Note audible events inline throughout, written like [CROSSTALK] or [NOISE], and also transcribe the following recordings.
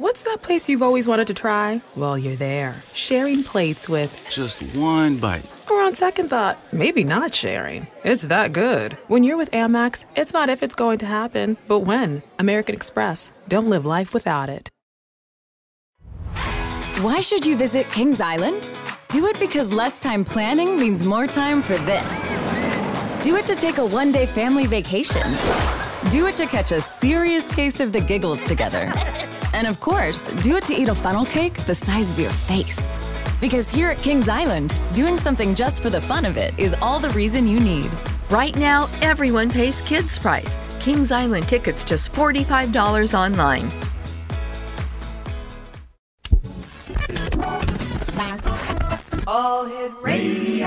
What's that place you've always wanted to try? Well, you're there, sharing plates with Just one bite. Or on second thought, maybe not sharing. It's that good. When you're with Amex, it's not if it's going to happen, but when. American Express. Don't live life without it. Why should you visit Kings Island? Do it because less time planning means more time for this. Do it to take a one day family vacation. Do it to catch a serious case of the giggles together. And of course, do it to eat a funnel cake the size of your face. Because here at Kings Island, doing something just for the fun of it is all the reason you need. Right now, everyone pays kids' price. Kings Island tickets just $45 online. All Hit Radio.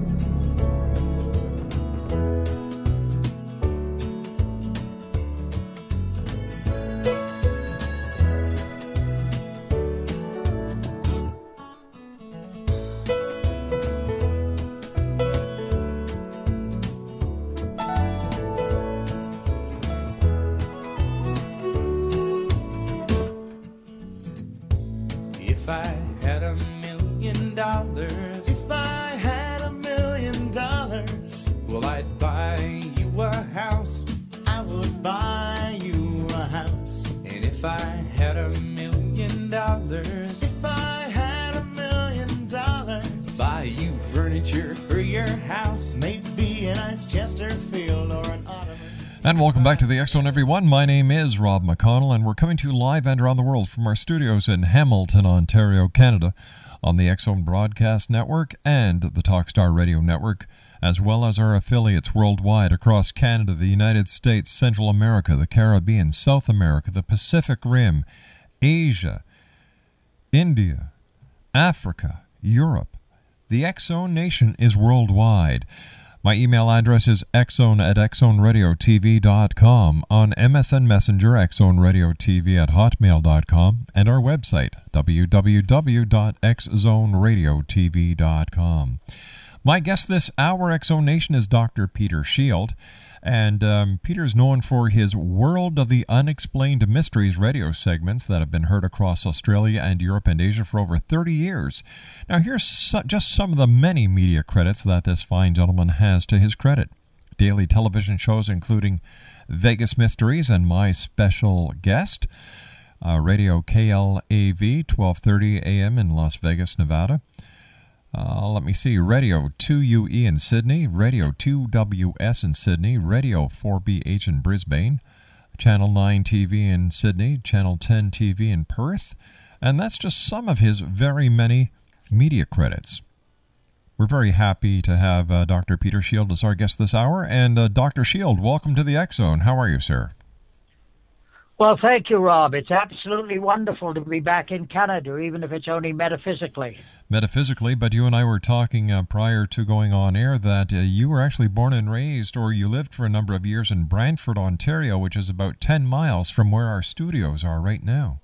Welcome back to the Zone, everyone. My name is Rob McConnell, and we're coming to you live and around the world from our studios in Hamilton, Ontario, Canada, on the Zone Broadcast Network and the Talkstar Radio Network, as well as our affiliates worldwide across Canada, the United States, Central America, the Caribbean, South America, the Pacific Rim, Asia, India, Africa, Europe. The Zone Nation is worldwide. My email address is xzone at xzoneradiotv.com, on MSN Messenger, xzoneradiotv at hotmail.com, and our website, www.xzoneradiotv.com. My guest this hour, Exo Nation, is Dr. Peter Shield. And um, is known for his World of the Unexplained Mysteries radio segments that have been heard across Australia and Europe and Asia for over 30 years. Now, here's so- just some of the many media credits that this fine gentleman has to his credit daily television shows, including Vegas Mysteries and My Special Guest, uh, Radio KLAV, 12:30 a.m. in Las Vegas, Nevada. Uh, let me see. Radio 2UE in Sydney, Radio 2WS in Sydney, Radio 4BH in Brisbane, Channel 9 TV in Sydney, Channel 10 TV in Perth, and that's just some of his very many media credits. We're very happy to have uh, Dr. Peter Shield as our guest this hour. And uh, Dr. Shield, welcome to the X Zone. How are you, sir? Well, thank you, Rob. It's absolutely wonderful to be back in Canada, even if it's only metaphysically. Metaphysically, but you and I were talking uh, prior to going on air that uh, you were actually born and raised, or you lived for a number of years in Brantford, Ontario, which is about 10 miles from where our studios are right now.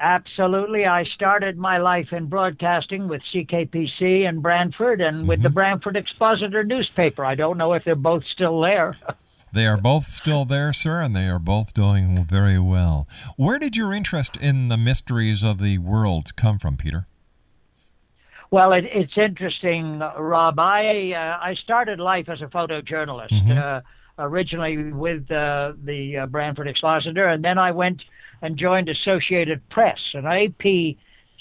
Absolutely. I started my life in broadcasting with CKPC in Brantford and with the Brantford Expositor newspaper. I don't know if they're both still there. [LAUGHS] They are both still there, sir, and they are both doing very well. Where did your interest in the mysteries of the world come from, Peter? Well, it, it's interesting, Rob. I uh, I started life as a photojournalist, uh, originally with uh, the uh, Brantford Expositor, and then I went and joined Associated Press. And AP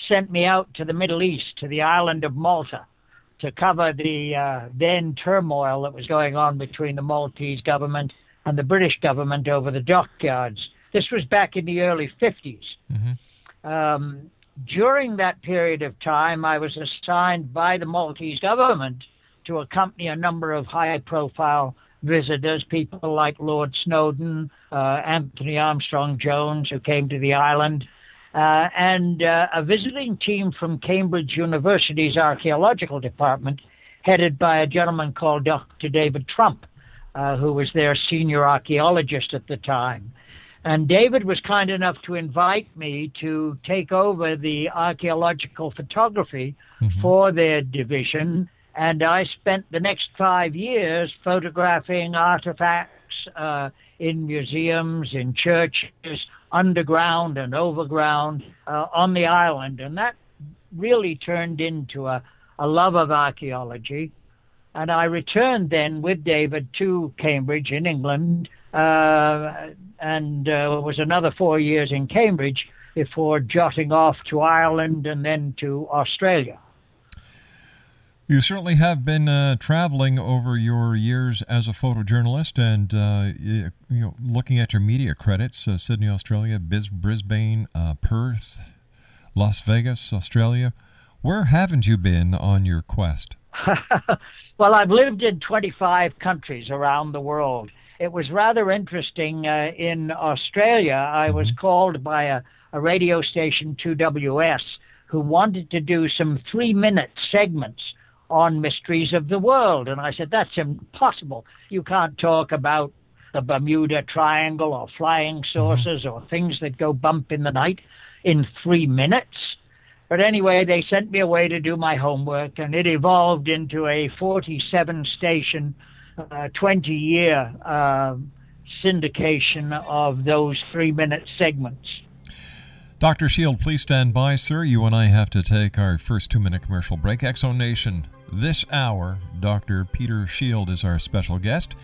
sent me out to the Middle East, to the island of Malta, to cover the uh, then turmoil that was going on between the Maltese government and the British government over the dockyards. This was back in the early 50s. Um, during that period of time, I was assigned by the Maltese government to accompany a number of high profile visitors, people like Lord Snowdon, uh, Anthony Armstrong Jones, who came to the island, uh, and uh, a visiting team from Cambridge University's archaeological department, headed by a gentleman called Dr. David Trump. uh, who was their senior archaeologist at the time. And David was kind enough to invite me to take over the archaeological photography Mm-hmm. for their division. And I spent the next five years photographing artifacts uh, in museums, in churches, underground and overground uh, on the island. And that really turned into a, a love of archaeology. And I returned then with David to Cambridge in England uh, and uh, was another four years in Cambridge before jotting off to Ireland and then to Australia. You certainly have been uh, traveling over your years as a photojournalist and uh, you, know, looking at your media credits uh, Sydney, Australia, Bis- Brisbane, uh, Perth, Las Vegas, Australia. Where haven't you been on your quest? [LAUGHS] well, I've lived in 25 countries around the world. It was rather interesting. Uh, in Australia, I was called by a, a radio station, 2WS, who wanted to do some three minute segments on mysteries of the world. And I said, that's impossible. You can't talk about the Bermuda Triangle or flying saucers or things that go bump in the night in three minutes. But anyway, they sent me away to do my homework, and it evolved into a 47 station, uh, 20 year uh, syndication of those three minute segments. Dr. Shield, please stand by, sir. You and I have to take our first two minute commercial break. Exo Nation, this hour, Dr. Peter Shield is our special guest,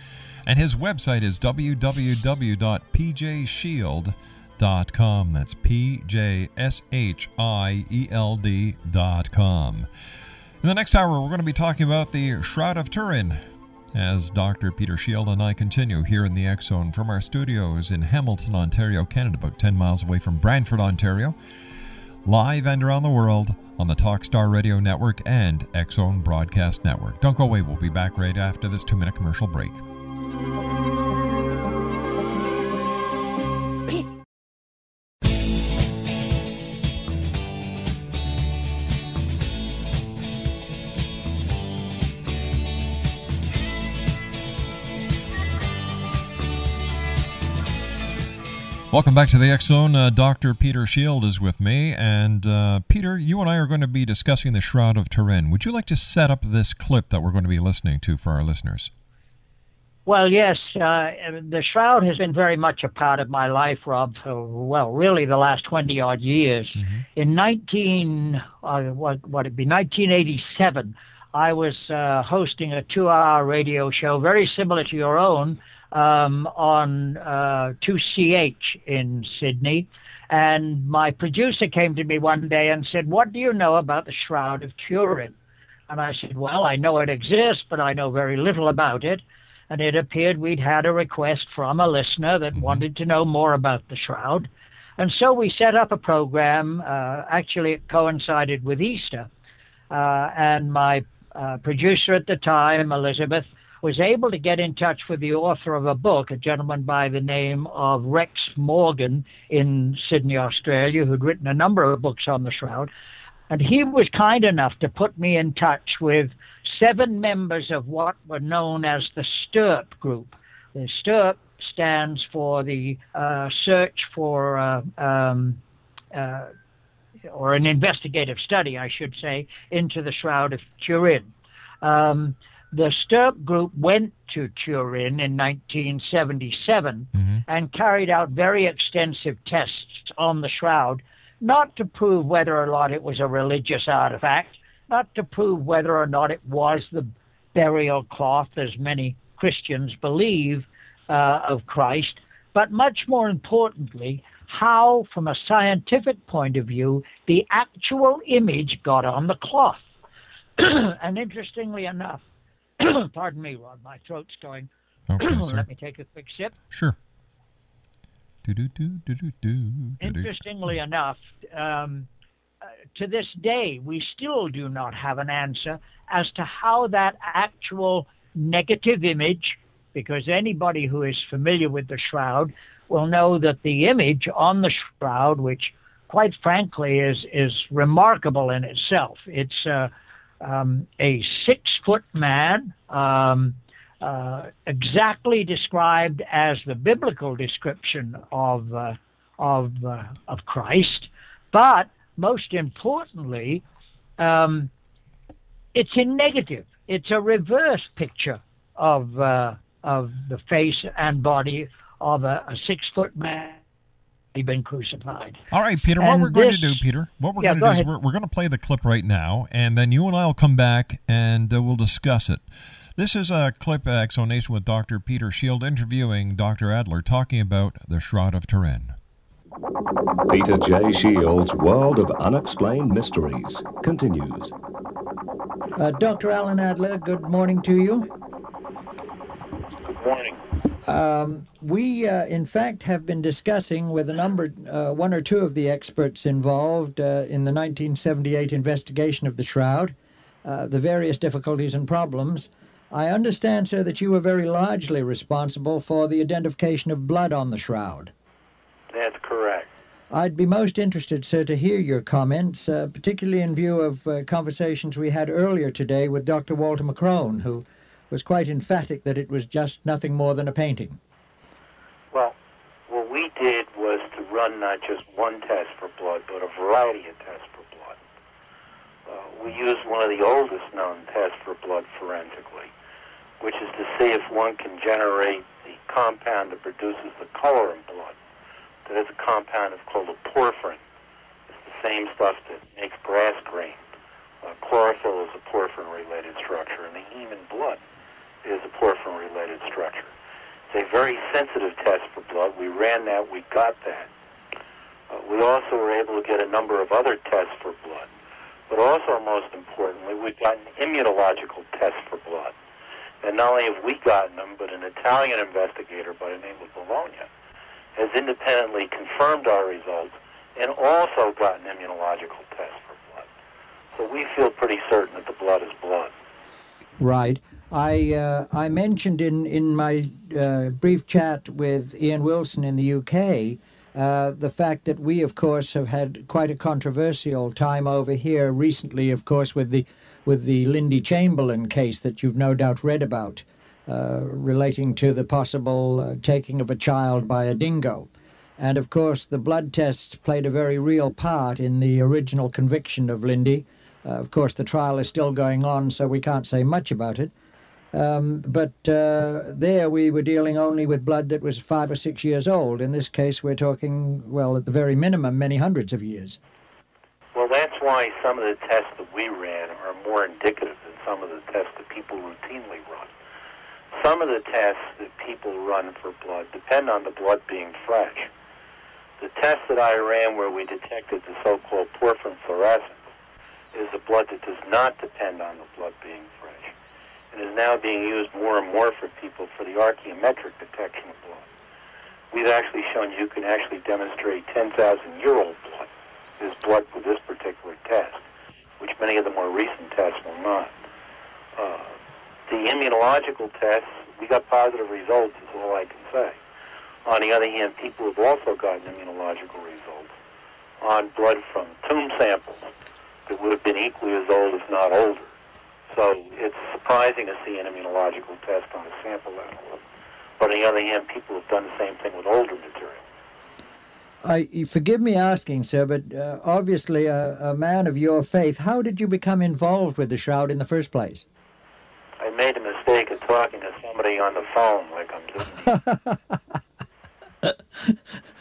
and his website is www.pjshield.com. That's P J S H I E L D.com. In the next hour, we're going to be talking about the Shroud of Turin as Dr. Peter Shield and I continue here in the Zone from our studios in Hamilton, Ontario, Canada, about 10 miles away from Brantford, Ontario, live and around the world on the Talkstar Radio Network and Zone Broadcast Network. Don't go away, we'll be back right after this two minute commercial break. Welcome back to the X Zone. Uh, Dr. Peter Shield is with me. And uh, Peter, you and I are going to be discussing the Shroud of Turin. Would you like to set up this clip that we're going to be listening to for our listeners? Well, yes, uh, the shroud has been very much a part of my life, Rob, for, well, really the last 20 odd years. In 19, uh, what, what it be, 1987, I was uh, hosting a two hour radio show very similar to your own um, on uh, 2CH in Sydney. And my producer came to me one day and said, What do you know about the Shroud of Turin? And I said, Well, I know it exists, but I know very little about it. And it appeared we'd had a request from a listener that wanted to know more about the Shroud. And so we set up a program. Uh, actually, it coincided with Easter. Uh, and my uh, producer at the time, Elizabeth, was able to get in touch with the author of a book, a gentleman by the name of Rex Morgan in Sydney, Australia, who'd written a number of books on the Shroud. And he was kind enough to put me in touch with seven members of what were known as the STURP group. The STURP stands for the uh, Search for, uh, um, uh, or an investigative study, I should say, into the Shroud of Turin. Um, the STURP group went to Turin in 1977 and carried out very extensive tests on the shroud, not to prove whether or not it was a religious artifact, not to prove whether or not it was the burial cloth, as many Christians believe, uh, of Christ, but much more importantly, how, from a scientific point of view, the actual image got on the cloth. [CLEARS THROAT] and interestingly enough, [COUGHS] pardon me, Rod, my throat's going. Okay. [COUGHS] Let me take a quick sip. Sure. Interestingly enough, um, uh, to this day, we still do not have an answer as to how that actual negative image, because anybody who is familiar with the shroud will know that the image on the shroud, which quite frankly is is remarkable in itself, it's uh, um, a six foot man. Um, uh, exactly described as the biblical description of uh, of uh, of Christ, but most importantly, um, it's in negative. It's a reverse picture of uh, of the face and body of a, a six foot man been crucified. All right, Peter. What we're going to do, Peter, what we're Yeah, going to go do is we're, we're going to play the clip right now, and then you and I will come back and uh, we'll discuss it. This is a clip, Exonation, with Dr. Peter Shield interviewing Dr. Adler, talking about the Shroud of Turin. Peter J. Shields' World of Unexplained Mysteries continues. Uh, Dr. Alan Adler, good morning to you. Good morning. Um, we, uh, in fact, have been discussing with a number, uh, one or two of the experts involved uh, in the 1978 investigation of the Shroud, uh, the various difficulties and problems. I understand, sir, that you were very largely responsible for the identification of blood on the Shroud. That's correct. I'd be most interested, sir, to hear your comments, uh, particularly in view of uh, conversations we had earlier today with Dr. Walter McCrone, who was quite emphatic that it was just nothing more than a painting. Well, what we did was to run not just one test for blood, but a variety of tests for blood. Uh, we used one of the oldest known tests for blood forensically, which is to see if one can generate the compound that produces the color in blood. That is a compound that's called a porphyrin. It's the same stuff that makes grass green. Uh, chlorophyll is a porphyrin-related structure, and the heme in blood is a porphyrin-related structure. It's a very sensitive test for blood. We ran that. We got that. Uh, we also were able to get a number of other tests for blood. But also, most importantly, we've an immunological test for blood. And not only have we gotten them, but an Italian investigator by the name of Bollone has independently confirmed our results and also got an immunological test for blood. So we feel pretty certain that the blood is blood. Right. I uh, I mentioned in in my uh, brief chat with Ian Wilson in the UK uh, the fact that we, of course, have had quite a controversial time over here recently, of course, with the with the Lindy Chamberlain case that you've no doubt read about, uh, relating to the possible uh, taking of a child by a dingo. And of course, the blood tests played a very real part in the original conviction of Lindy. Uh, of course, the trial is still going on, so we can't say much about it. Um, but uh, there we were dealing only with blood that was five or six years old. In this case, we're talking, well, at the very minimum, many hundreds of years. Well, that's why some of the tests that we ran are more indicative than some of the tests that people routinely run. Some of the tests that people run for blood depend on the blood being fresh. The test that I ran where we detected the so-called porphyrin fluorescence is a blood that does not depend on the blood being and is now being used more and more for people for the archaeometric detection of blood. We've actually shown you can actually demonstrate 10,000-year-old blood is blood with this particular test, which many of the more recent tests will not. Uh, the immunological tests, we got positive results, is all I can say. On the other hand, people have also gotten immunological results on blood from tomb samples that would have been equally as old, if not older. So it's surprising to see an immunological test on a sample level. But on the other hand, people have done the same thing with older material. I, forgive me asking, sir, but uh, obviously a, a man of your faith, how did you become involved with the shroud in the first place? I made the mistake of talking to somebody on the phone like I'm doing. [LAUGHS] [LAUGHS]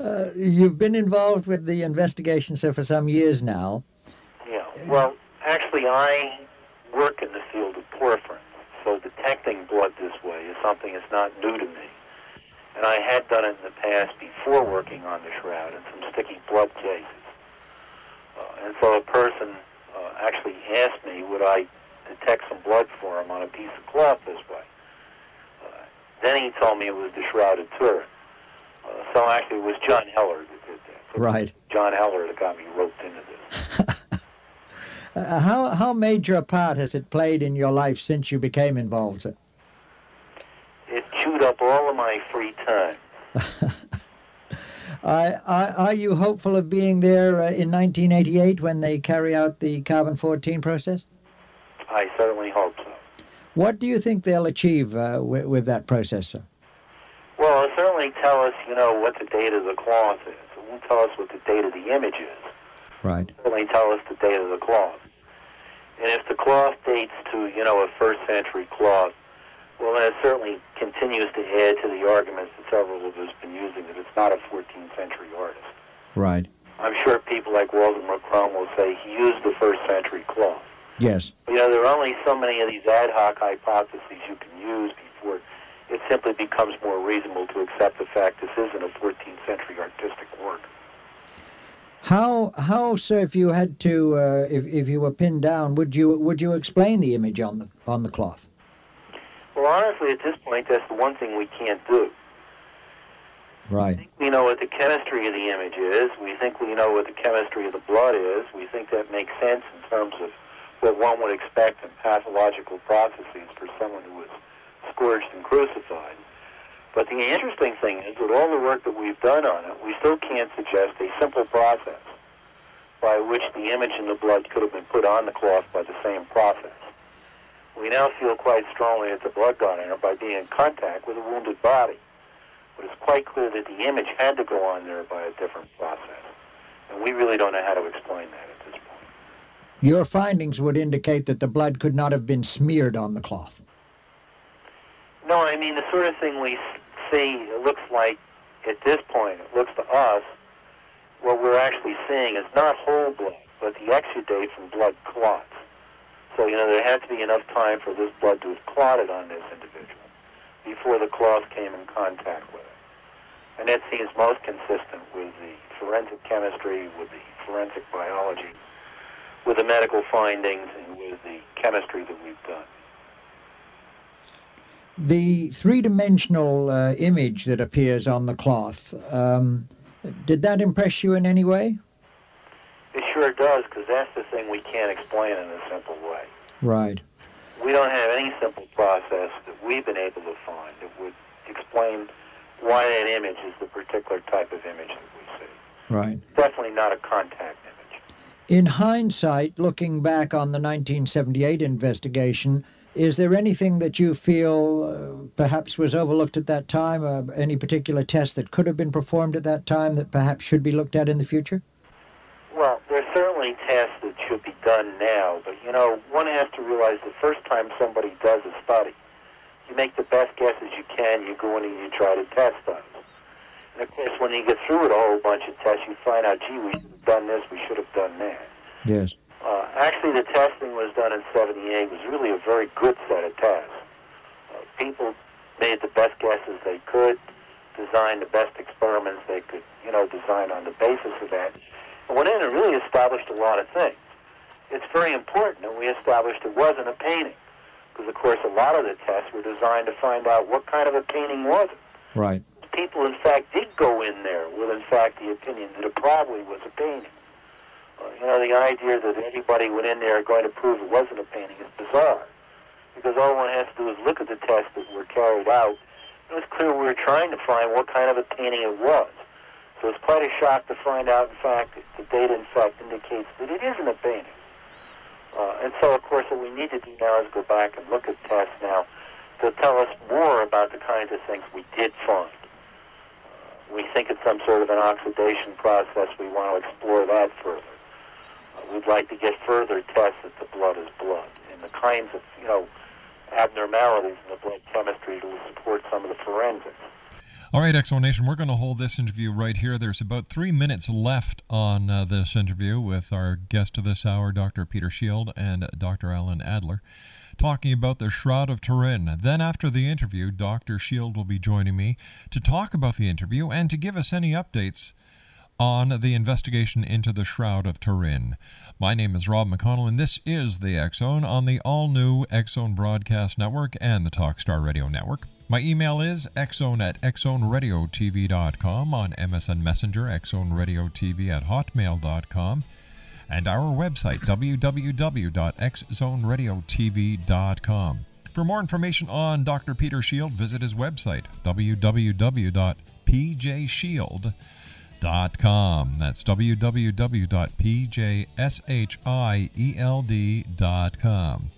Uh, you've been involved with the investigation, sir, for some years now. Yeah. Well, actually, I work in the field of porphyrin, so detecting blood this way is something that's not new to me. And I had done it in the past before working on the shroud in some sticky blood cases. Uh, and so a person uh, actually asked me would I detect some blood for him on a piece of cloth this way. Uh, then he told me it was the shroud of Uh, so actually, it was John Heller that did that. So Right. John Heller that got me roped into this. [LAUGHS] Uh, how, how major a part has it played in your life since you became involved, sir? It chewed up all of my free time. [LAUGHS] I, I, are you hopeful of being there uh, in 1988 when they carry out the carbon 14 process? I certainly hope so. What do you think they'll achieve uh, with, with that processor? Well, it'll certainly tell us, you know, what the date of the cloth is. It won't tell us what the date of the image is. Right. Only tell us the date of the cloth. And if the cloth dates to, you know, a first century cloth, well, then it certainly continues to add to the arguments that several of us have been using that it's not a 14th century artist. Right. I'm sure people like Walter McCrone will say he used the first century cloth. Yes. You know, there are only so many of these ad hoc hypotheses you can use before it simply becomes more reasonable to accept the fact this isn't a 14th century artistic work. How how sir, if you had to uh, if if you were pinned down, would you would you explain the image on the on the cloth? Well, honestly, at this point, that's the one thing we can't do. Right. We know what the chemistry of the image is. We think we know what the chemistry of the blood is. We think that makes sense in terms of what one would expect in pathological processes for someone who was scourged and crucified. But the interesting thing is, with all the work that we've done on it, we still can't suggest a simple process by which the image in the blood could have been put on the cloth by the same process. We now feel quite strongly that the blood got in there by being in contact with a wounded body. But it's quite clear that the image had to go on there by a different process. And we really don't know how to explain that at this point. Your findings would indicate that the blood could not have been smeared on the cloth. No, I mean, the sort of thing we see, it looks like, at this point, it looks to us, what we're actually seeing is not whole blood, but the exudate from blood clots. So, you know, there had to be enough time for this blood to have clotted on this individual before the cloth came in contact with it. And that seems most consistent with the forensic chemistry, with the forensic biology, with the medical findings, and with the chemistry that we've done. The three-dimensional uh, image that appears on the cloth, um, did that impress you in any way? It sure does, because that's the thing we can't explain in a simple way. Right. We don't have any simple process that we've been able to find that would explain why that image is the particular type of image that we see. Right. Definitely not a contact image. In hindsight, looking back on the 1978 investigation, is there anything that you feel uh, perhaps was overlooked at that time? Uh, any particular test that could have been performed at that time that perhaps should be looked at in the future? Well, there's certainly tests that should be done now, but you know, one has to realize the first time somebody does a study, you make the best guesses you can, you go in and you try to test those. And of course, when you get through with a whole bunch of tests, you find out, gee, we should have done this, we should have done that. Yes. Uh, actually, the testing was done in 78 It was really a very good set of tests. Uh, people made the best guesses they could, designed the best experiments they could, you know, design on the basis of that. And went in and really established a lot of things. It's very important that we established it wasn't a painting. Because, of course, a lot of the tests were designed to find out what kind of a painting was it. Right. People, in fact, did go in there with, in fact, the opinion that it probably was a painting. You know, the idea that anybody went in there going to prove it wasn't a painting is bizarre. Because all one has to do is look at the tests that were carried out. It was clear we were trying to find what kind of a painting it was. So it's quite a shock to find out, in fact, that the data, in fact, indicates that it isn't a painting. Uh, and so, of course, what we need to do now is go back and look at tests now to tell us more about the kinds of things we did find. Uh, we think it's some sort of an oxidation process. We want to explore that further. We'd like to get further tests that the blood is blood and the kinds of, you know, abnormalities in the blood chemistry to support some of the forensics. All right, Explanation, we're going to hold this interview right here. There's about three minutes left on uh, this interview with our guest of this hour, Dr. Peter Shield and Dr. Alan Adler, talking about the Shroud of Turin. Then, after the interview, Dr. Shield will be joining me to talk about the interview and to give us any updates on the investigation into the Shroud of Turin. My name is Rob McConnell, and this is the Zone on the all new Zone Broadcast Network and the Talkstar Radio Network. My email is xzone at xzoneradiotv.com, on MSN Messenger, xzoneradiotv at hotmail.com, and our website, www.xzoneradiotv.com. For more information on Dr. Peter Shield, visit his website, www.pjshield.com. That's www.pjshield.com.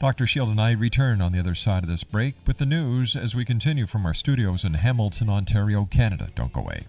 Dr. Shield and I return on the other side of this break with the news as we continue from our studios in Hamilton, Ontario, Canada. Don't go away.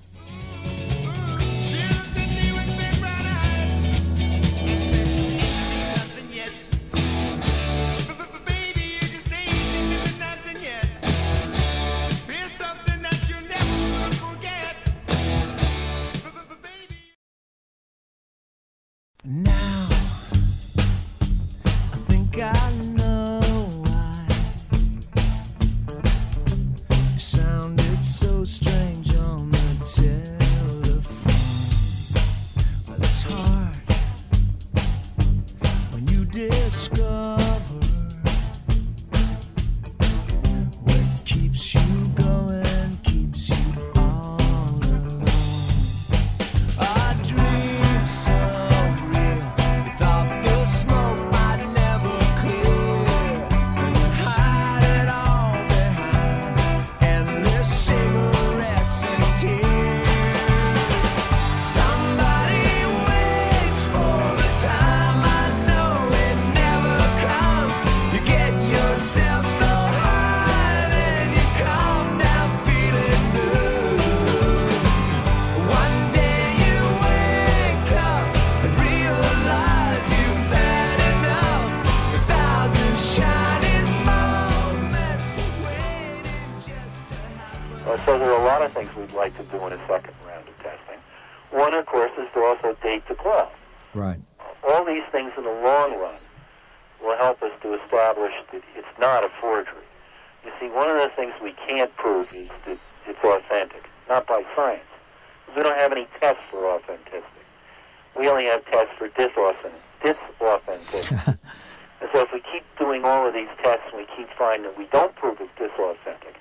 We only have tests for disauthentic- disauthenticity. [LAUGHS] and so if we keep doing all of these tests and we keep finding that we don't prove it's disauthentic,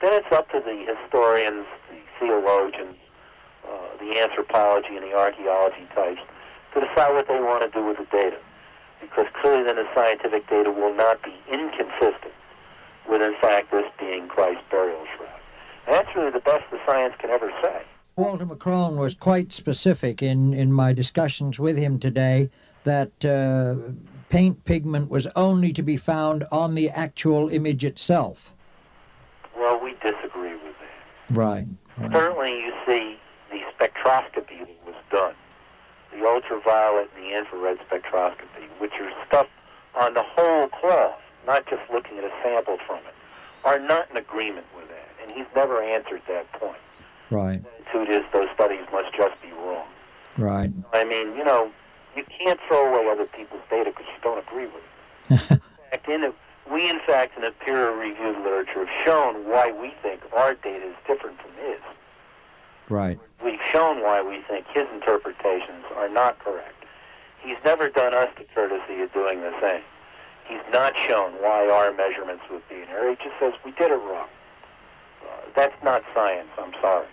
then it's up to the historians, the theologians, uh, the anthropology and the archaeology types to decide what they want to do with the data. Because clearly then the scientific data will not be inconsistent with, in fact, this being Christ's burial shroud. And that's really the best the science can ever say. Walter McCrone was quite specific in, in my discussions with him today that uh, paint pigment was only to be found on the actual image itself. Well, we disagree with that. Right. right. Certainly you see the spectroscopy was done, the ultraviolet and the infrared spectroscopy, which are stuff on the whole cloth, not just looking at a sample from it, are not in agreement with that. And he's never answered that point. Right. Attitude is those studies must just be wrong. Right. I mean, you know, you can't throw away other people's data because you don't agree with it. [LAUGHS] in fact, in a, we, in fact, in the peer-reviewed literature, have shown why we think our data is different from his. Right. We've shown why we think his interpretations are not correct. He's never done us the courtesy of doing the same. He's not shown why our measurements would be in error. He just says we did it wrong. Uh, that's not science. I'm sorry.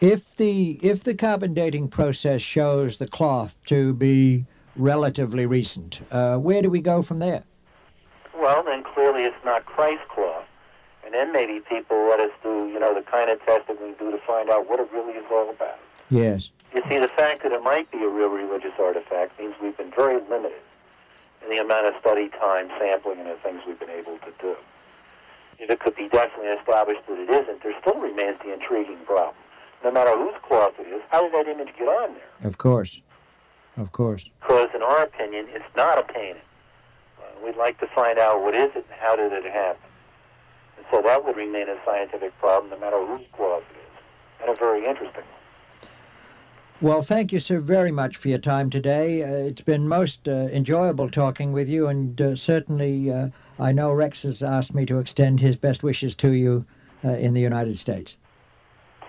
If the if the carbon dating process shows the cloth to be relatively recent, uh, where do we go from there? Well, then clearly it's not Christ cloth. And then maybe people let us do, you know, the kind of testing we do to find out what it really is all about. Yes. You see, the fact that it might be a real religious artifact means we've been very limited in the amount of study time, sampling, and the things we've been able to do. If it could be definitely established that it isn't, there still remains the intriguing problem. Matter whose cloth it is, how did that image get on there? Of course. Of course. Because, in our opinion, it's not a painting. Uh, we'd like to find out what is it and how did it happen. And so that would remain a scientific problem no matter whose cloth it is, and a very interesting one. Well, thank you sir, very much for your time today. Uh, it's been most uh, enjoyable talking with you, and uh, certainly uh, I know Rex has asked me to extend his best wishes to you uh, in the United States.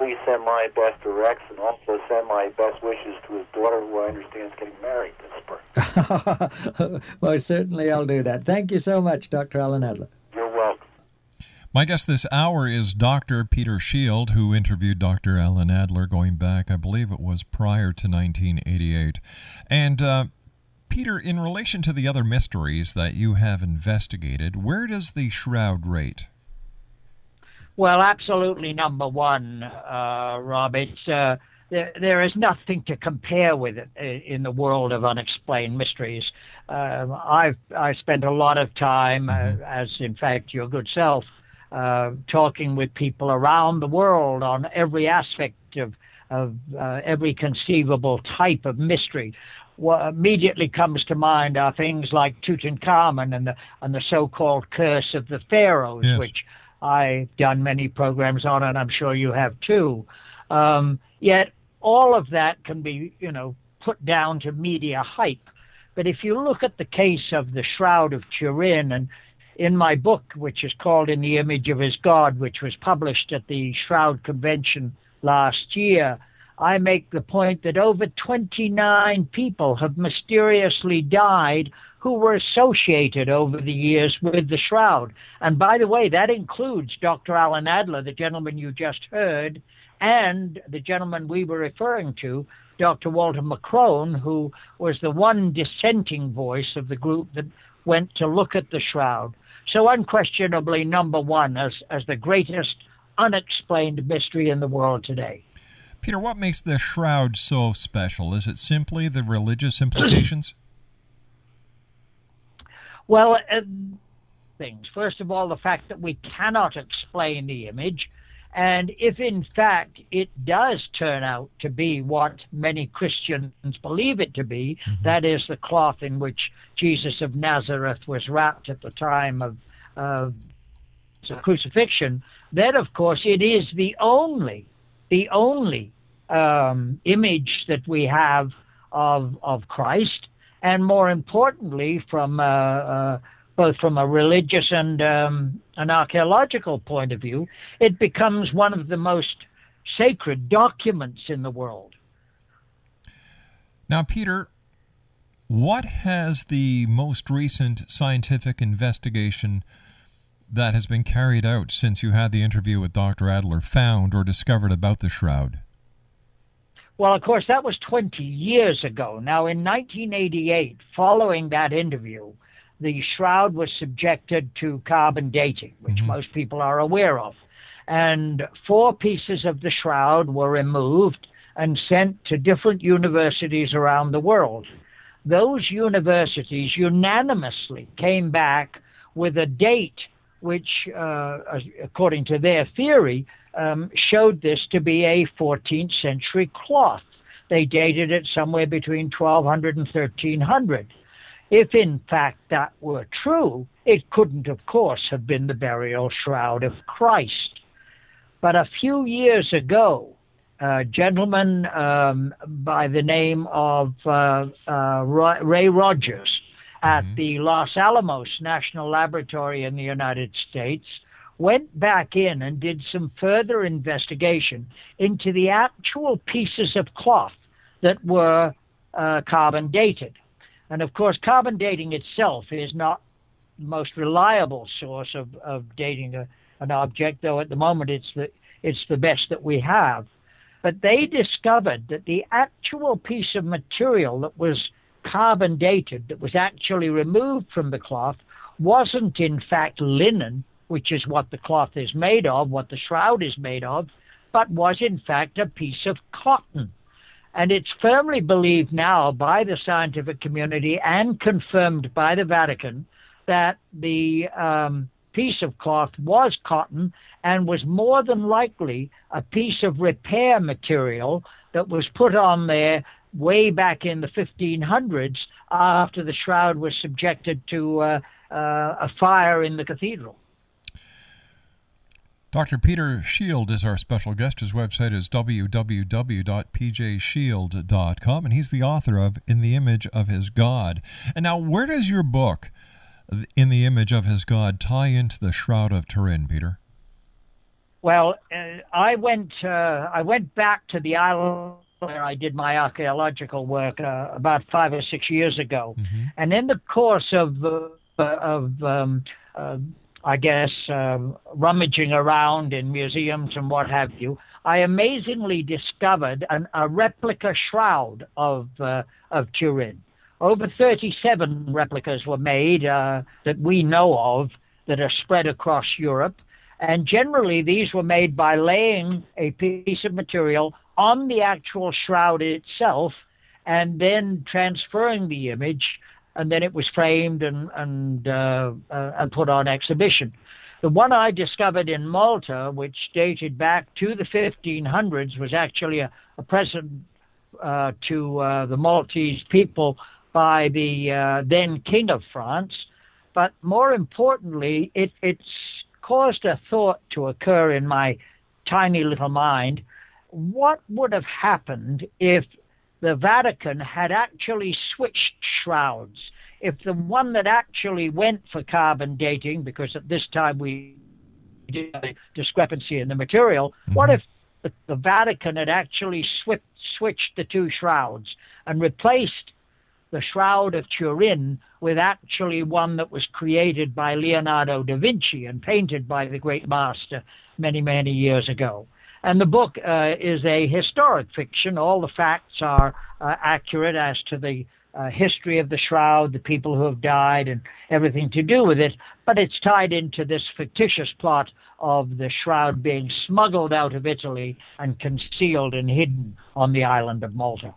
Please send my best to Rex and also send my best wishes to his daughter, who I understand is getting married this spring. [LAUGHS] well, certainly I'll do that. Thank you so much, Dr. Alan Adler. You're welcome. My guest this hour is Dr. Peter Shield, who interviewed Dr. Alan Adler going back, I believe it was prior to 1988. And uh, Peter, in relation to the other mysteries that you have investigated, where does the shroud rate? Well, absolutely number one, uh, Rob. It's uh, there, there is nothing to compare with it uh, in the world of unexplained mysteries. um, I've I spent a lot of time, uh, Mm-hmm. as in fact your good self, uh, talking with people around the world on every aspect of of uh, every conceivable type of mystery. What immediately comes to mind are things like Tutankhamun and the and the so-called curse of the pharaohs, Yes. which I've done many programs on, it, and I'm sure you have too. Um, yet all of that can be, you know, put down to media hype. But if you look at the case of the Shroud of Turin, and in my book, which is called In the Image of His God, which was published at the Shroud Convention last year, I make the point that over 29 people have mysteriously died who were associated over the years with the Shroud. And by the way, that includes Dr. Alan Adler, the gentleman you just heard, and the gentleman we were referring to, Dr. Walter McCrone, who was the one dissenting voice of the group that went to look at the Shroud. So, unquestionably, number one as, as the greatest unexplained mystery in the world today. Peter, what makes the shroud so special? Is it simply the religious implications? [CLEARS THROAT] Well, uh, things. First of all, the fact that we cannot explain the image. And if in fact it does turn out to be what many Christians believe it to be, that is the cloth in which Jesus of Nazareth was wrapped at the time of, of the crucifixion, then of course it is the only, the only um, image that we have of of Christ, and more importantly, from uh, uh, both from a religious and um, an archaeological point of view, it becomes one of the most sacred documents in the world. Now, Peter, what has the most recent scientific investigation that has been carried out since you had the interview with Dr. Adler found or discovered about the shroud? Well, of course, that was 20 years ago. Now, in 1988, following that interview, the shroud was subjected to carbon dating, which most people are aware of. And four pieces of the shroud were removed and sent to different universities around the world. Those universities unanimously came back with a date which, uh, according to their theory, um, showed this to be a 14th century cloth. They dated it somewhere between 1200 and 1300. If in fact that were true, it couldn't, of course, have been the burial shroud of Christ. But a few years ago, a gentleman um, by the name of uh, uh, Ray Rogers at the Los Alamos National Laboratory in the United States went back in and did some further investigation into the actual pieces of cloth that were uh, carbon dated. And of course, carbon dating itself is not the most reliable source of, of dating a, an object, though at the moment it's the, it's the best that we have. But they discovered that the actual piece of material that was carbon dated, that was actually removed from the cloth, wasn't in fact linen, which is what the cloth is made of, what the shroud is made of, but was in fact a piece of cotton. And it's firmly believed now by the scientific community and confirmed by the Vatican that the um, piece of cloth was cotton and was more than likely a piece of repair material that was put on there way back in the 1500s after the shroud was subjected to uh, uh, a fire in the cathedral. Dr. Peter Shield is our special guest. His website is www.pjshield.com, and he's the author of In the Image of His God. And now, where does your book, In the Image of His God, tie into the Shroud of Turin, Peter? Well, uh, I went uh, I went back to the island where I did my archaeological work uh, about five or six years ago, and in the course of uh, of um, uh, I guess um, rummaging around in museums and what have you, I amazingly discovered an, a replica shroud of uh, of Turin. Over 37 replicas were made uh, that we know of that are spread across Europe. And generally, these were made by laying a piece of material on the actual shroud itself and then transferring the image and then it was framed and and uh, uh, and put on exhibition. The one I discovered in Malta, which dated back to the 1500s, was actually a, a present uh, to uh, the Maltese people by the uh, then King of France. But more importantly, it, it's caused a thought to occur in my tiny little mind. What would have happened if the Vatican had actually switched shrouds? If the one that actually went for carbon dating, because at this time we did a discrepancy in the material, mm-hmm. what if the, Vatican had actually sw- switched the two shrouds and replaced the Shroud of Turin with actually one that was created by Leonardo da Vinci and painted by the great master many, many years ago. And the book uh, is a historic fiction. All the facts are uh, accurate as to the uh, history of the shroud, the people who have died, and everything to do with it. But it's tied into this fictitious plot of the shroud being smuggled out of Italy and concealed and hidden on the island of Malta.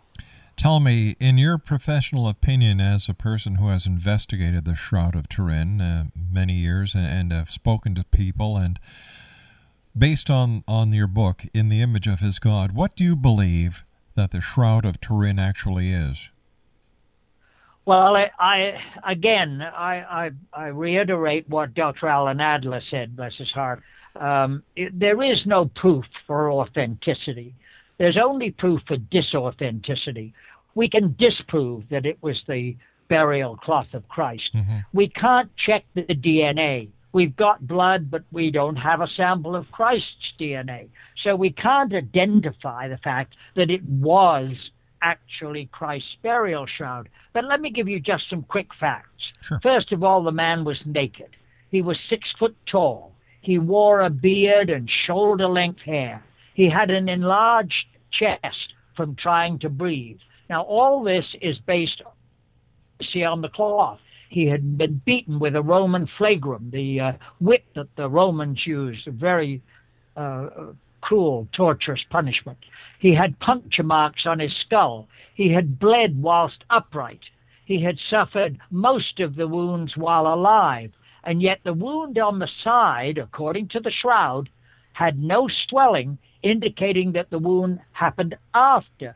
Tell me, in your professional opinion, as a person who has investigated the Shroud of Turin uh, many years and, and have spoken to people, and based on, on your book, In the Image of His God, what do you believe that the Shroud of Turin actually is? Well, I, I again, I, I, I, reiterate what Dr. Alan Adler said, bless his heart. Um, it, there is no proof for authenticity. There's only proof for disauthenticity we can disprove that it was the burial cloth of Christ. Mm-hmm. We can't check the DNA. We've got blood, but we don't have a sample of Christ's DNA. So we can't identify the fact that it was actually Christ's burial shroud. But let me give you just some quick facts. Sure. First of all, the man was naked. He was six foot tall. He wore a beard and shoulder length hair. He had an enlarged chest from trying to breathe. Now, all this is based, see, on the cloth. He had been beaten with a Roman flagrum, the uh, whip that the Romans used, a very uh, cruel, torturous punishment. He had puncture marks on his skull. He had bled whilst upright. He had suffered most of the wounds while alive, and yet the wound on the side, according to the shroud, had no swelling, indicating that the wound happened after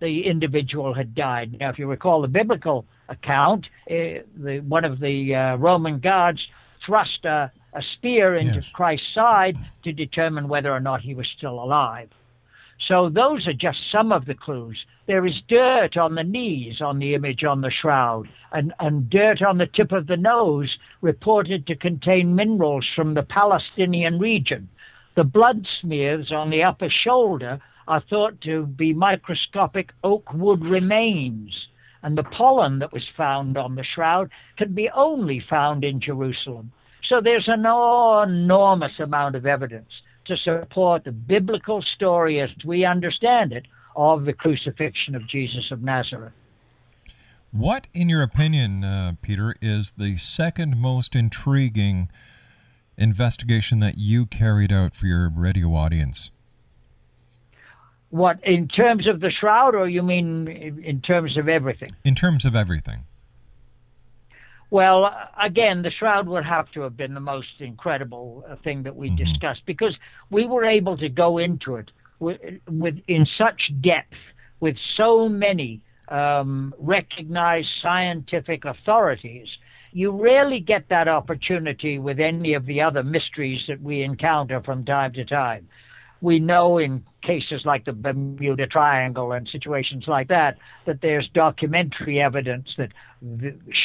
the individual had died. Now, if you recall the biblical account, uh, the, one of the uh, Roman guards thrust a, a spear into yes. Christ's side to determine whether or not he was still alive. So those are just some of the clues. There is dirt on the knees on the image on the shroud, and, and dirt on the tip of the nose reported to contain minerals from the Palestinian region. The blood smears on the upper shoulder are thought to be microscopic oak wood remains, and the pollen that was found on the shroud can be only found in Jerusalem. So there's an enormous amount of evidence to support the biblical story as we understand it of the crucifixion of Jesus of Nazareth. What, in your opinion, uh, Peter, is the second most intriguing investigation that you carried out for your radio audience? What in terms of the shroud, or you mean in terms of everything? In terms of everything. Well, again, the shroud would have to have been the most incredible uh, thing that we mm-hmm. discussed because we were able to go into it with, with in such depth with so many um, recognized scientific authorities. You rarely get that opportunity with any of the other mysteries that we encounter from time to time we know in cases like the Bermuda Triangle and situations like that that there's documentary evidence that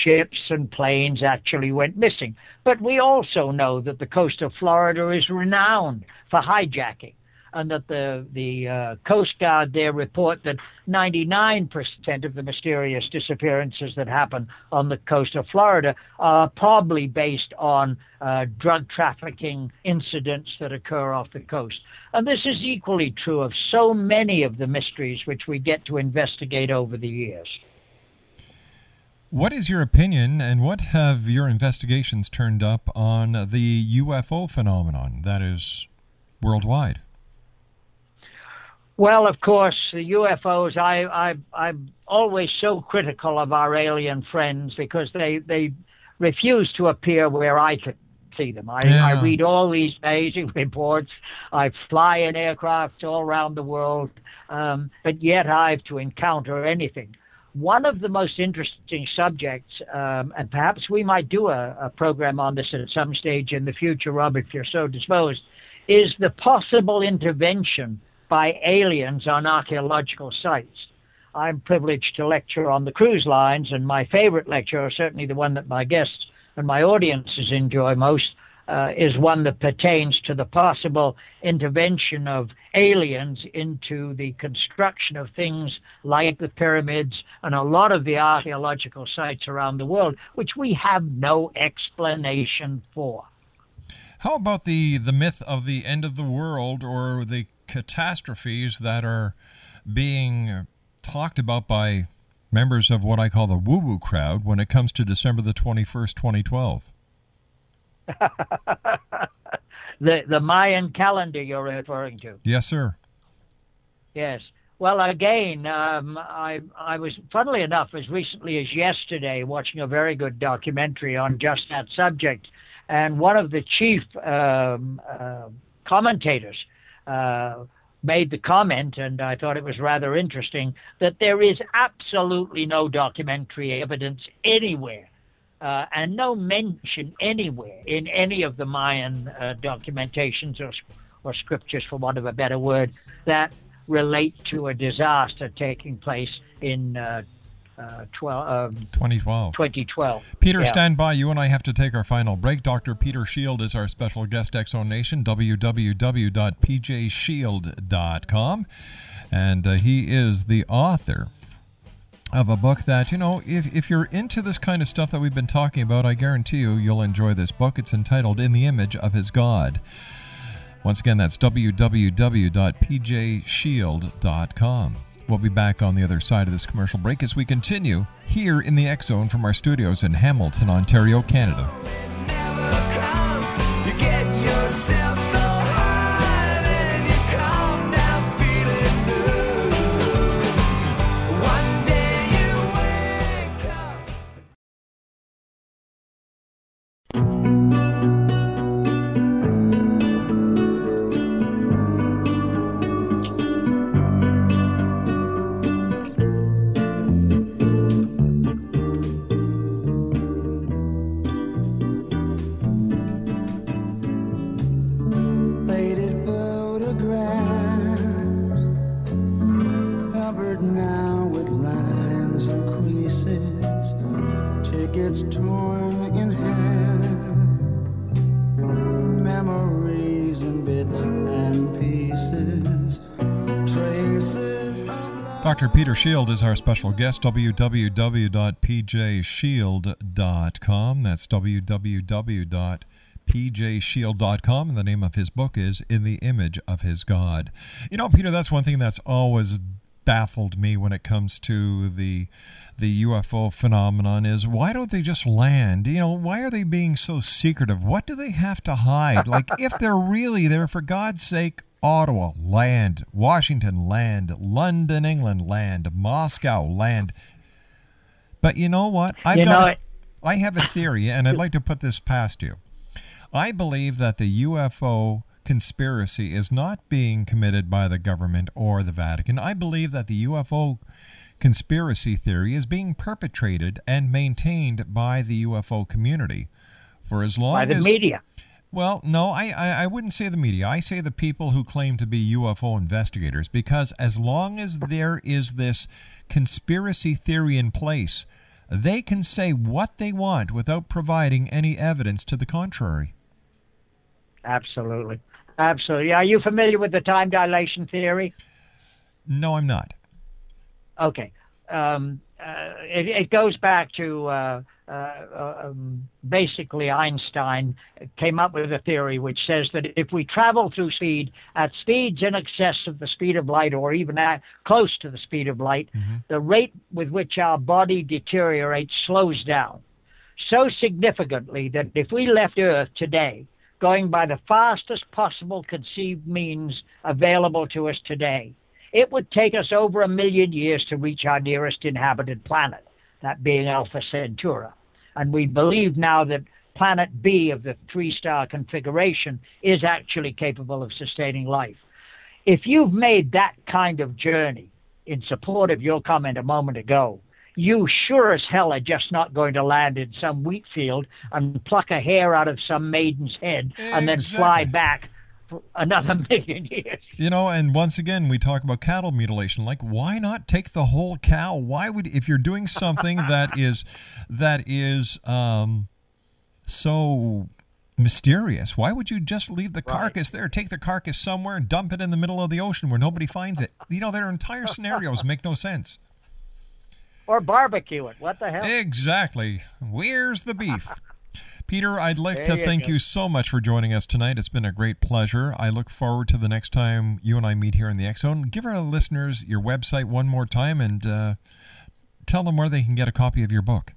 ships and planes actually went missing. But we also know that the coast of Florida is renowned for hijacking and that the the uh, Coast Guard there report that 99% of the mysterious disappearances that happen on the coast of Florida are probably based on uh, drug trafficking incidents that occur off the coast. And this is equally true of so many of the mysteries which we get to investigate over the years. What is your opinion, and what have your investigations turned up on the UFO phenomenon that is worldwide? Well, of course, the UFOs. I, I, I'm always so critical of our alien friends because they they refuse to appear where I can see them. I, Yeah. I read all these amazing [LAUGHS] reports. I fly in aircraft all around the world, um, but yet I have to encounter anything. One of the most interesting subjects, um, and perhaps we might do a, a program on this at some stage in the future, Rob, if you're so disposed, is the possible intervention by aliens on archaeological sites. I'm privileged to lecture on the cruise lines, and my favorite lecture, certainly the one that my guests and my audiences enjoy most, uh, is one that pertains to the possible intervention of aliens into the construction of things like the pyramids and a lot of the archaeological sites around the world, which we have no explanation for. How about the the myth of the end of the world or the catastrophes that are being talked about by members of what I call the woo woo crowd when it comes to December the 21st, 2012? [LAUGHS] The the Mayan calendar you're referring to. Yes, sir. Yes. Well, again, um, I I was, funnily enough, as recently as yesterday, watching a very good documentary on just that subject, and one of the chief um, uh, commentators uh, made the comment, and I thought it was rather interesting, that there is absolutely no documentary evidence anywhere. Uh, and no mention anywhere in any of the Mayan uh, documentations or, or scriptures, for want of a better word, that relate to a disaster taking place in uh, uh, 12, um, 2012. 2012. Peter, Yeah. stand by. You and I have to take our final break. Dr. Peter Shield is our special guest, Exo Nation, www.pjshield.com. And uh, he is the author of a book that, you know, if, if you're into this kind of stuff that we've been talking about, I guarantee you, you'll enjoy this book. It's entitled In the Image of His God. Once again, that's www.pjshield.com. We'll be back on the other side of this commercial break as we continue here in the X Zone from our studios in Hamilton, Ontario, Canada. Shield is our special guest. www.pjshield.com. That's www.pjshield.com. And the name of his book is In the Image of His God. You know, Peter, that's one thing that's always baffled me when it comes to the the UFO phenomenon is why don't they just land? You know, why are they being so secretive? What do they have to hide? Like if they're really there for God's sake, Ottawa land, Washington land, London, England land, Moscow land. But you know what? I've You got know a- [LAUGHS] I have a theory and I'd like to put this past you. I believe that the UFO conspiracy is not being committed by the government or the Vatican. I believe that the UFO conspiracy theory is being perpetrated and maintained by the UFO community for as long as By the as media. Well, no, I, I, I wouldn't say the media. I say the people who claim to be UFO investigators because as long as there is this conspiracy theory in place, they can say what they want without providing any evidence to the contrary. Absolutely. Absolutely. Are you familiar with the time dilation theory? No, I'm not. Okay. Um, it, it goes back to uh, uh, um, basically Einstein came up with a theory which says that if we travel through speed at speeds in excess of the speed of light or even at, close to the speed of light, the rate with which our body deteriorates slows down so significantly that if we left Earth today, going by the fastest possible conceived means available to us today, it would take us over a million years to reach our nearest inhabited planet, that being Alpha Centauri. And we believe now that planet B of the three star configuration is actually capable of sustaining life. If you've made that kind of journey in support of your comment a moment ago, you sure as hell are just not going to land in some wheat field and pluck a hair out of some maiden's head and then fly back another [LAUGHS] million years. You know, and once again, we talk about cattle mutilation. Like, why not take the whole cow? Why would, if you're doing something [LAUGHS] that is, that is, um, so mysterious, why would you just leave the carcass there? Take the carcass somewhere and dump it in the middle of the ocean where nobody finds it. You know, their entire scenarios [LAUGHS] make no sense. Or barbecue it. What the hell? Exactly. Where's the beef? Peter, I'd like There to you thank go. you so much for joining us tonight. It's been a great pleasure. I look forward to the next time you and I meet here in the X Zone. Give our listeners your website one more time and uh, tell them where they can get a copy of your book.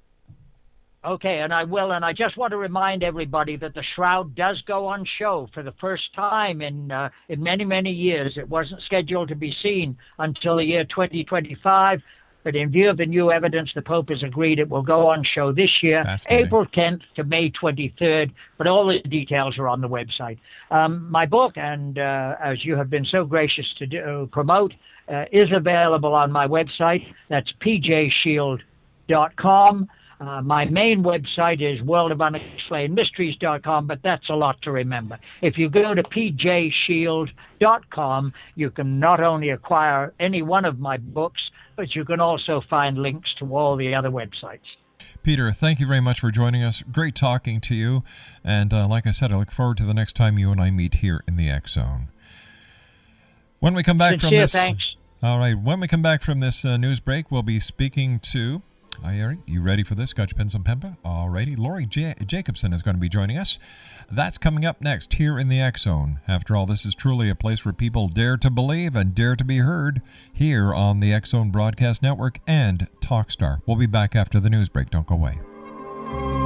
Okay, and I will. And I just want to remind everybody that the Shroud does go on show for the first time in uh, in many many years. It wasn't scheduled to be seen until the year 2025, but in view of the new evidence, the Pope has agreed it will go on show this year, April 10th to May 23rd. But all the details are on the website. Um, my book, and uh, as you have been so gracious to do, promote, uh, is available on my website. That's pjshield.com. Uh, my main website is worldofunexplainedmysteries.com, but that's a lot to remember. If you go to pjshield.com, you can not only acquire any one of my books, but you can also find links to all the other websites. Peter, thank you very much for joining us. Great talking to you. And uh, like I said, I look forward to the next time you and I meet here in the X Zone. When we come back from this. thanks. All right. When we come back from this uh, news break, we'll be speaking to. Are you, you ready for this? Got your pens and paper? All righty. Lori J- Jacobson is going to be joining us. That's coming up next here in the X Zone. After all, this is truly a place where people dare to believe and dare to be heard here on the X Zone Broadcast Network and Talkstar. We'll be back after the news break. Don't go away.